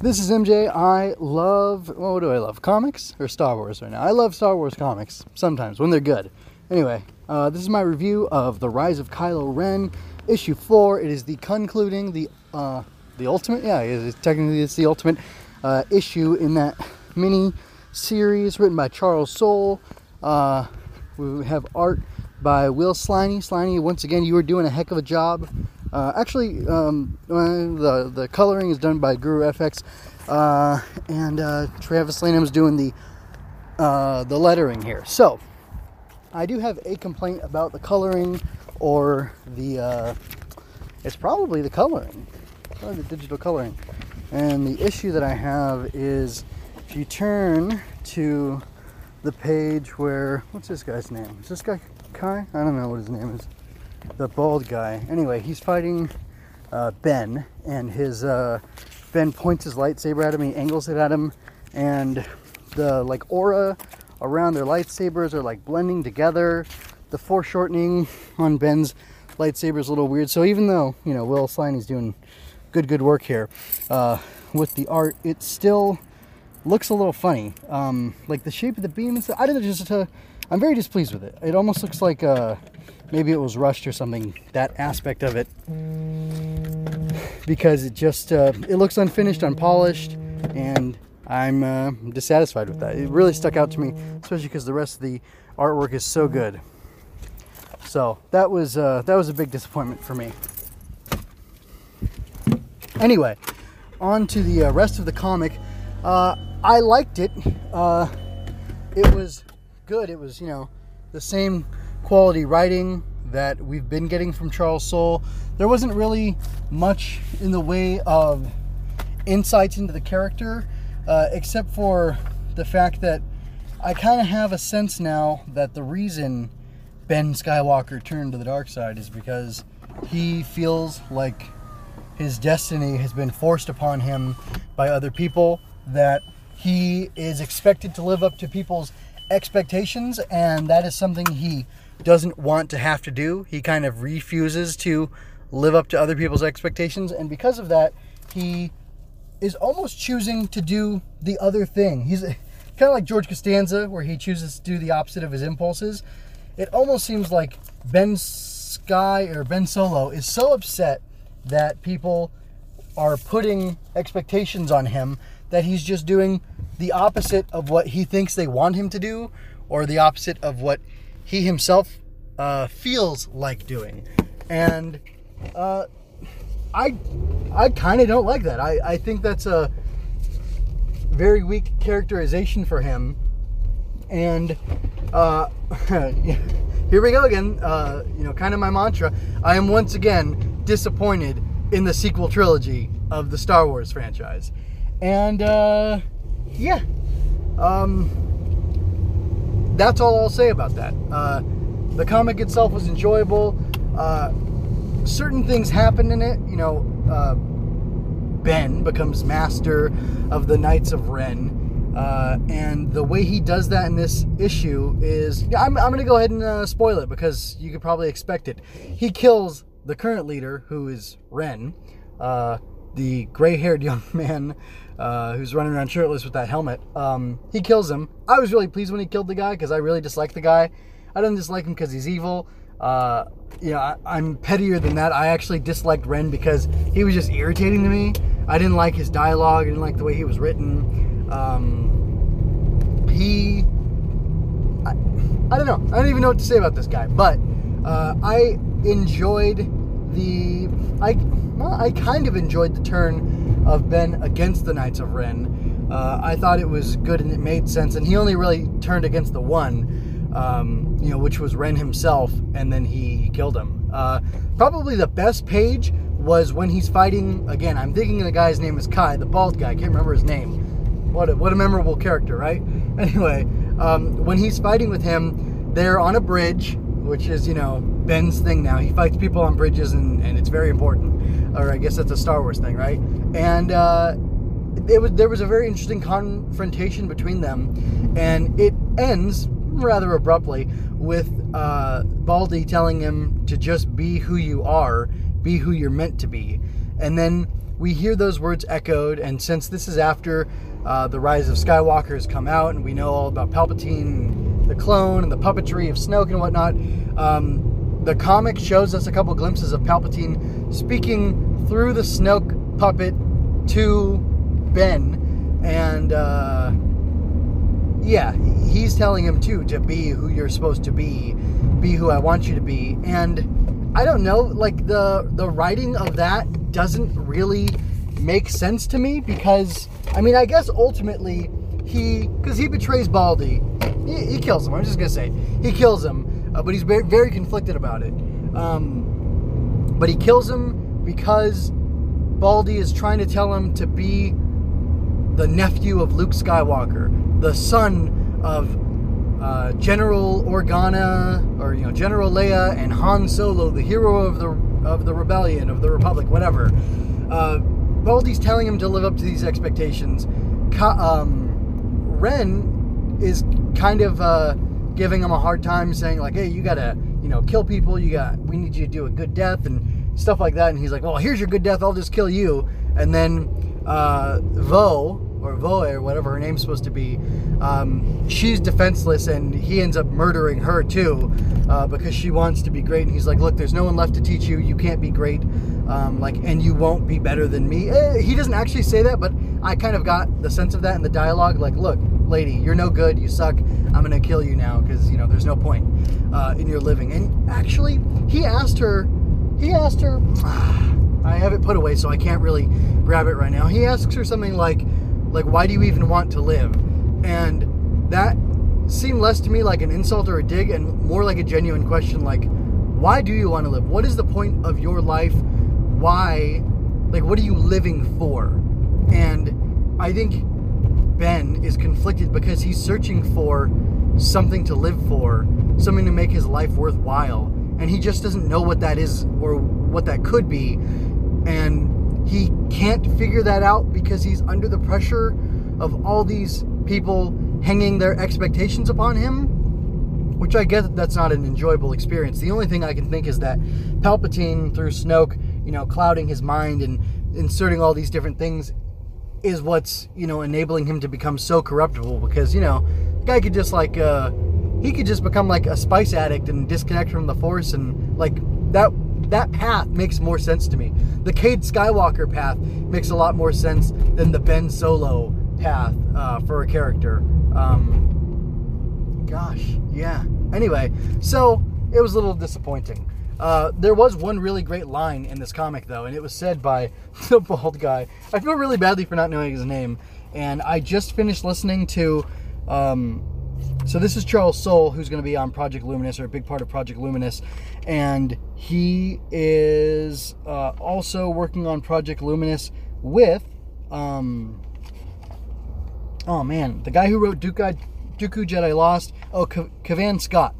This is MJ. I love, well, what do I love? Comics or Star Wars right now? I love Star Wars comics sometimes when they're good. Anyway, uh, this is my review of The Rise of Kylo Ren, issue four. It is the concluding, the uh, the ultimate, yeah, it is, technically it's the ultimate uh, issue in that mini series written by Charles Soule. Uh, we have art by Will Sliney. Sliney, once again, you were doing a heck of a job. Uh, actually, um, the the coloring is done by Guru FX, uh, and uh, Travis Lanham's doing the uh, the lettering here. So, I do have a complaint about the coloring, or the uh, it's probably the coloring, probably the digital coloring. And the issue that I have is if you turn to the page where what's this guy's name? Is this guy Kai? I don't know what his name is. The bald guy. Anyway, he's fighting uh, Ben, and his uh, Ben points his lightsaber at him. He angles it at him, and the like aura around their lightsabers are like blending together. The foreshortening on Ben's lightsaber is a little weird. So even though you know Will Sliney's doing good good work here uh, with the art, it still looks a little funny. Um, like the shape of the beam and stuff. I don't know, just uh, I'm very displeased with it. It almost looks like uh, maybe it was rushed or something. That aspect of it, because it just uh, it looks unfinished, unpolished, and I'm uh, dissatisfied with that. It really stuck out to me, especially because the rest of the artwork is so good. So that was uh, that was a big disappointment for me. Anyway, on to the uh, rest of the comic. Uh, I liked it. It was good. It was, you know, the same quality writing that we've been getting from Charles Soule. There wasn't really much in the way of insights into the character, uh, except for the fact that I kind of have a sense now that the reason Ben Skywalker turned to the dark side is because he feels like his destiny has been forced upon him by other people, that he is expected to live up to people's expectations, and that is something he doesn't want to have to do. He kind of refuses to live up to other people's expectations, and because of that, he is almost choosing to do the other thing. He's kind of like George Costanza, where he chooses to do the opposite of his impulses. It almost seems like Ben Sky or Ben Solo is so upset that people are putting expectations on him that he's just doing the opposite of what he thinks they want him to do or the opposite of what he himself uh, feels like doing. And uh, I, I kind of don't like that. I, I think that's a very weak characterization for him. And uh, here we go again. Uh, you know, kind of my mantra. I am once again disappointed in the sequel trilogy of the Star Wars franchise. And uh, yeah, um, that's all I'll say about that. Uh, the comic itself was enjoyable. Uh, certain things happen in it. You know, uh, Ben becomes master of the Knights of Ren. Uh, and the way he does that in this issue is I'm, I'm going to go ahead and uh, spoil it because you could probably expect it. He kills the current leader, who is Ren, uh, the gray haired young man uh, who's running around shirtless with that helmet. Um, he kills him. I was really pleased when he killed the guy because I really dislike the guy. I don't dislike him because he's evil. Uh, you know, I, am pettier than that. I actually disliked Ren because he was just irritating to me. I didn't like his dialogue. I didn't like the way he was written. Um, he, I, I, don't know. I don't even know what to say about this guy. But uh, I enjoyed the. I well, I kind of enjoyed the turn of Ben against the Knights of Ren. Uh, I thought it was good and it made sense, and he only really turned against the one, um, you know, which was Ren himself, and then he killed him. Uh, probably the best page was when he's fighting again. I'm thinking the guy's name is Kai, the bald guy. I can't remember his name. What a, what a memorable character, right? Anyway, um, when he's fighting with him, they're on a bridge, which is you know Ben's thing now. He fights people on bridges, and, and it's very important. Or I guess that's a Star Wars thing, right? And uh, it was there was a very interesting confrontation between them, and it ends rather abruptly with uh, Baldy telling him to just be who you are, be who you're meant to be, and then we hear those words echoed, and since this is after uh, the Rise of Skywalker has come out, and we know all about Palpatine, clone, and the puppetry of Snoke and whatnot, um, the comic shows us a couple glimpses of Palpatine speaking through the Snoke puppet to Ben, and uh, yeah, he's telling him too to be who you're supposed to be, be who I want you to be, and I don't know, like the the writing of that doesn't really make sense to me because I mean I guess ultimately he because he betrays Baldy, he, he, kills him. I'm just gonna say he kills him, uh, but he's very, very conflicted about it. Um, but he kills him because Baldy is trying to tell him to be the nephew of Luke Skywalker, the son of uh, General Organa, or you know General Leia and Han Solo, the hero of the of the rebellion of the Republic, whatever. Uh, Baldy's telling him to live up to these expectations. Ka- um, Ren is kind of uh, giving him a hard time, saying like, "Hey, you gotta, you know, kill people. You got, we need you to do a good death and stuff like that." And he's like, "Well, here's your good death. I'll just kill you." And then uh, Vo or Voe or whatever her name's supposed to be, um, she's defenseless, and he ends up murdering her too uh, because she wants to be great. And he's like, "Look, there's no one left to teach you. You can't be great, um, like, and you won't be better than me." Eh, he doesn't actually say that, but I kind of got the sense of that in the dialogue. Like, look, lady, you're no good. You suck. I'm gonna kill you now because you know there's no point uh, in your living. And actually, he asked her. He asked her. I have it put away, so I can't really grab it right now. He asks her something like, like, why do you even want to live? And that seemed less to me like an insult or a dig and more like a genuine question like, why do you want to live? What is the point of your life? Why? Like, what are you living for? And I think Ben is conflicted because he's searching for something to live for, something to make his life worthwhile. And he just doesn't know what that is or what that could be. And he can't figure that out because he's under the pressure of all these people hanging their expectations upon him, which I get that's not an enjoyable experience. The only thing I can think is that Palpatine, through Snoke, you know, clouding his mind and inserting all these different things, is what's you know enabling him to become so corruptible. Because you know, the guy could just like uh, he could just become like a spice addict and disconnect from the Force, and like that that path makes more sense to me. The Cade Skywalker path makes a lot more sense than the Ben Solo path uh, for a character. Um, gosh, yeah. Anyway, so it was a little disappointing. Uh, there was one really great line in this comic, though, and it was said by the bald guy. I feel really badly for not knowing his name, and I just finished listening to um, so this is Charles Soule, who's going to be on Project Luminous, or a big part of Project Luminous, and he is uh, also working on Project Luminous with, um, oh man, the guy who wrote Dooku, Dooku Jedi Lost, oh, Cavan Scott.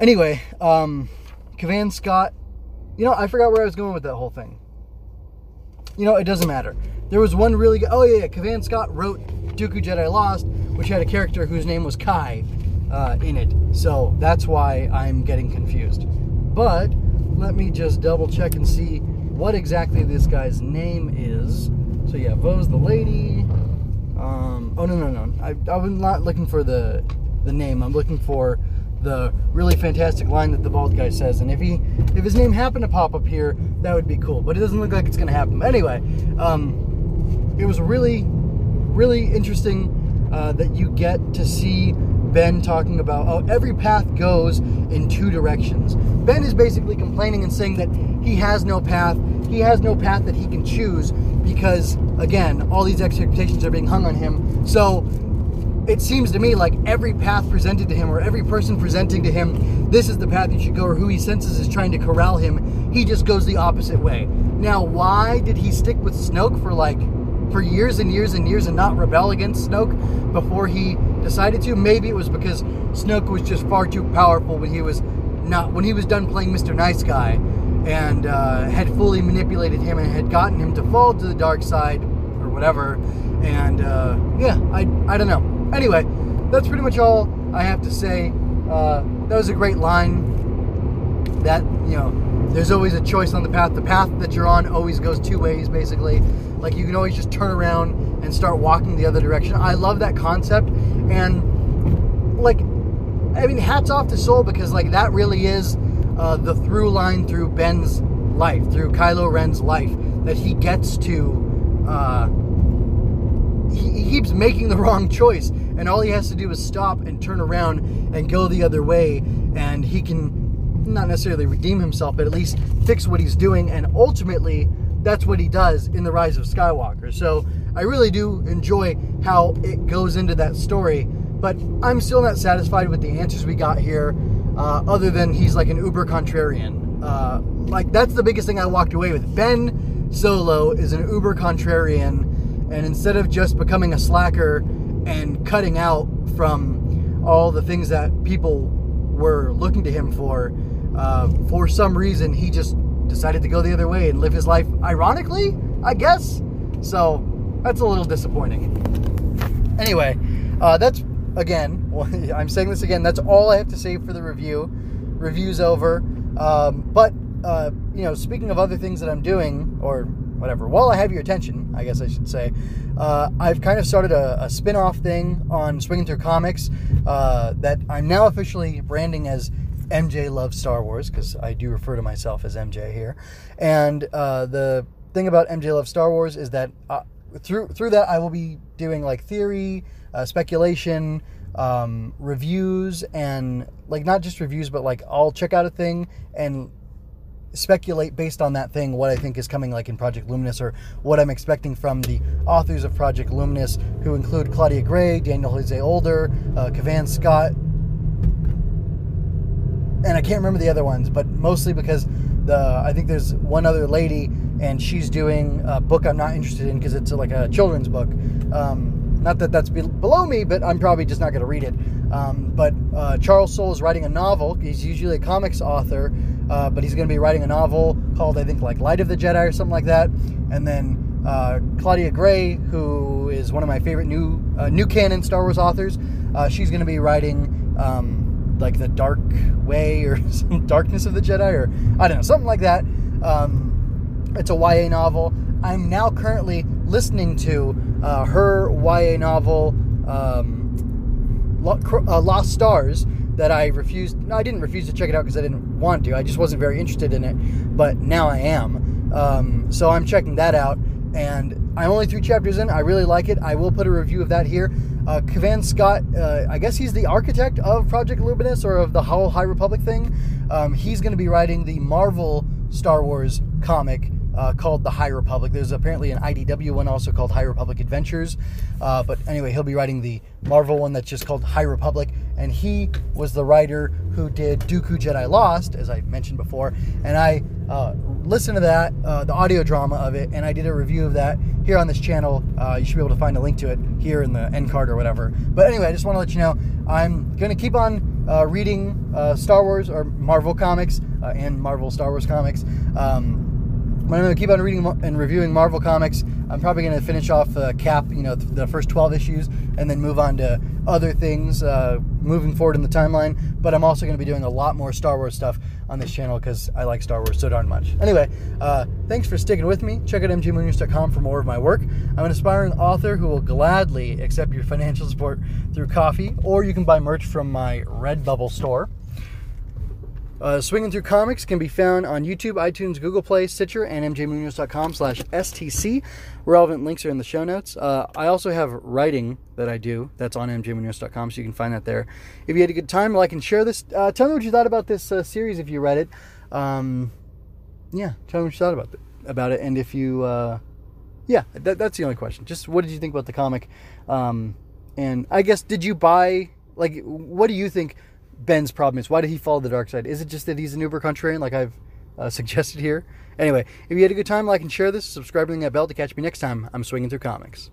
Anyway, um, Cavan Scott, you know, I forgot where I was going with that whole thing. You know, it doesn't matter. There was one really good, oh yeah, yeah, Cavan Scott wrote Dooku Jedi Lost, which had a character whose name was Kai uh, in it. So that's why I'm getting confused. But let me just double check and see what exactly this guy's name is. So yeah, Vo's the lady. Um, oh no no no! I, I'm not looking for the the name. I'm looking for the really fantastic line that the bald guy says. And if he if his name happened to pop up here, that would be cool. But it doesn't look like it's gonna happen. Anyway, um, it was really really interesting uh, that you get to see Ben talking about, oh, every path goes in two directions. Ben is basically complaining and saying that he has no path. He has no path that he can choose because, again, all these expectations are being hung on him. So it seems to me like every path presented to him or every person presenting to him, this is the path you should go, or who he senses is trying to corral him, he just goes the opposite way. Now, why did he stick with Snoke for like for years and years and years and not rebel against Snoke before he decided to. Maybe it was because Snoke was just far too powerful when he was not when he was done playing Mr. Nice Guy and uh, had fully manipulated him and had gotten him to fall to the dark side or whatever. And uh, yeah, I I don't know. Anyway, that's pretty much all I have to say. Uh, that was a great line. That you know there's always a choice on the path. The path that you're on always goes two ways, basically. Like you can always just turn around and start walking the other direction. I love that concept, and like, I mean, hats off to Soule because like that really is uh, the through line through Ben's life, through Kylo Ren's life, that he gets to. Uh, he, he keeps making the wrong choice, and all he has to do is stop and turn around and go the other way, and he can not necessarily redeem himself, but at least fix what he's doing. And ultimately, that's what he does in The Rise of Skywalker. So I really do enjoy how it goes into that story, but I'm still not satisfied with the answers we got here, uh, other than he's like an uber contrarian. Uh, like, that's the biggest thing I walked away with. Ben Solo is an uber contrarian, and instead of just becoming a slacker and cutting out from all the things that people were looking to him for, uh, for some reason, he just decided to go the other way and live his life ironically, I guess. So that's a little disappointing. Anyway, uh, that's again, well, I'm saying this again, that's all I have to say for the review. Review's over. Um, but, uh, you know, speaking of other things that I'm doing, or whatever, while I have your attention, I guess I should say, uh, I've kind of started a, a spin off thing on Swinging Through Comics uh, that I'm now officially branding as MJ loves Star Wars because I do refer to myself as MJ here. And uh, the thing about MJ loves Star Wars is that uh, through through that I will be doing like theory, uh, speculation, um, reviews, and like not just reviews, but like I'll check out a thing and speculate based on that thing what I think is coming like in Project Luminous or what I'm expecting from the authors of Project Luminous, who include Claudia Gray, Daniel Jose Older, uh, Cavan Scott, and I can't remember the other ones, but mostly because the I think there's one other lady and she's doing a book I'm not interested in because it's like a children's book. Um, not that that's below me, but I'm probably just not going to read it. Um, but uh, Charles Soule is writing a novel. He's usually a comics author, uh, but he's going to be writing a novel called I think like Light of the Jedi or something like that. And then uh, Claudia Gray, who is one of my favorite new uh, new canon Star Wars authors, uh, she's going to be writing. Um, like the Dark Way or some Darkness of the Jedi or I don't know something like that. Um, it's a YA novel. I'm now currently listening to uh, her YA novel um, uh, Lost Stars that I refused. No, I didn't refuse to check it out because I didn't want to. I just wasn't very interested in it. But now I am. Um, so I'm checking that out. And I'm only three chapters in. I really like it. I will put a review of that here. Uh, Cavan Scott, uh, I guess he's the architect of Project Luminous or of the whole High Republic thing. Um, he's going to be writing the Marvel Star Wars comic uh, called The High Republic. There's apparently an IDW one also called High Republic Adventures. Uh, but anyway, he'll be writing the Marvel one that's just called High Republic. And he was the writer who did Dooku Jedi Lost, as I mentioned before. And I uh, listened to that, uh, the audio drama of it, and I did a review of that here on this channel. Uh, you should be able to find a link to it here in the end card or whatever. But anyway, I just want to let you know I'm going to keep on uh, reading Star Wars or Marvel comics and Marvel Star Wars comics. Um, I'm going to keep on reading and reviewing Marvel comics. I'm probably going to finish off uh, Cap, you know, the first 12 issues, and then move on to other things uh, moving forward in the timeline. But I'm also going to be doing a lot more Star Wars stuff on this channel because I like Star Wars so darn much. Anyway, uh, thanks for sticking with me. Check out mjmunoz.com for more of my work. I'm an aspiring author who will gladly accept your financial support through coffee, or you can buy merch from my Redbubble store. Uh, Swinging Through Comics can be found on YouTube, iTunes, Google Play, Stitcher, and mjmunoz.com slash STC. Relevant links are in the show notes. Uh, I also have writing that I do that's on mjmunoz.com, so you can find that there. If you had a good time, like and share this. Uh, tell me what you thought about this uh, series if you read it. Um, yeah, tell me what you thought about. About it, and if you, uh, yeah, that, that's the only question. Just what did you think about the comic? Um, and I guess did you buy? Like, what do you think? Ben's problem is. Why did he follow the dark side? Is it just that he's an uber contrarian, like I've uh, suggested here? Anyway, if you had a good time, like and share this, subscribe, and ring that bell to catch me next time I'm swinging through comics.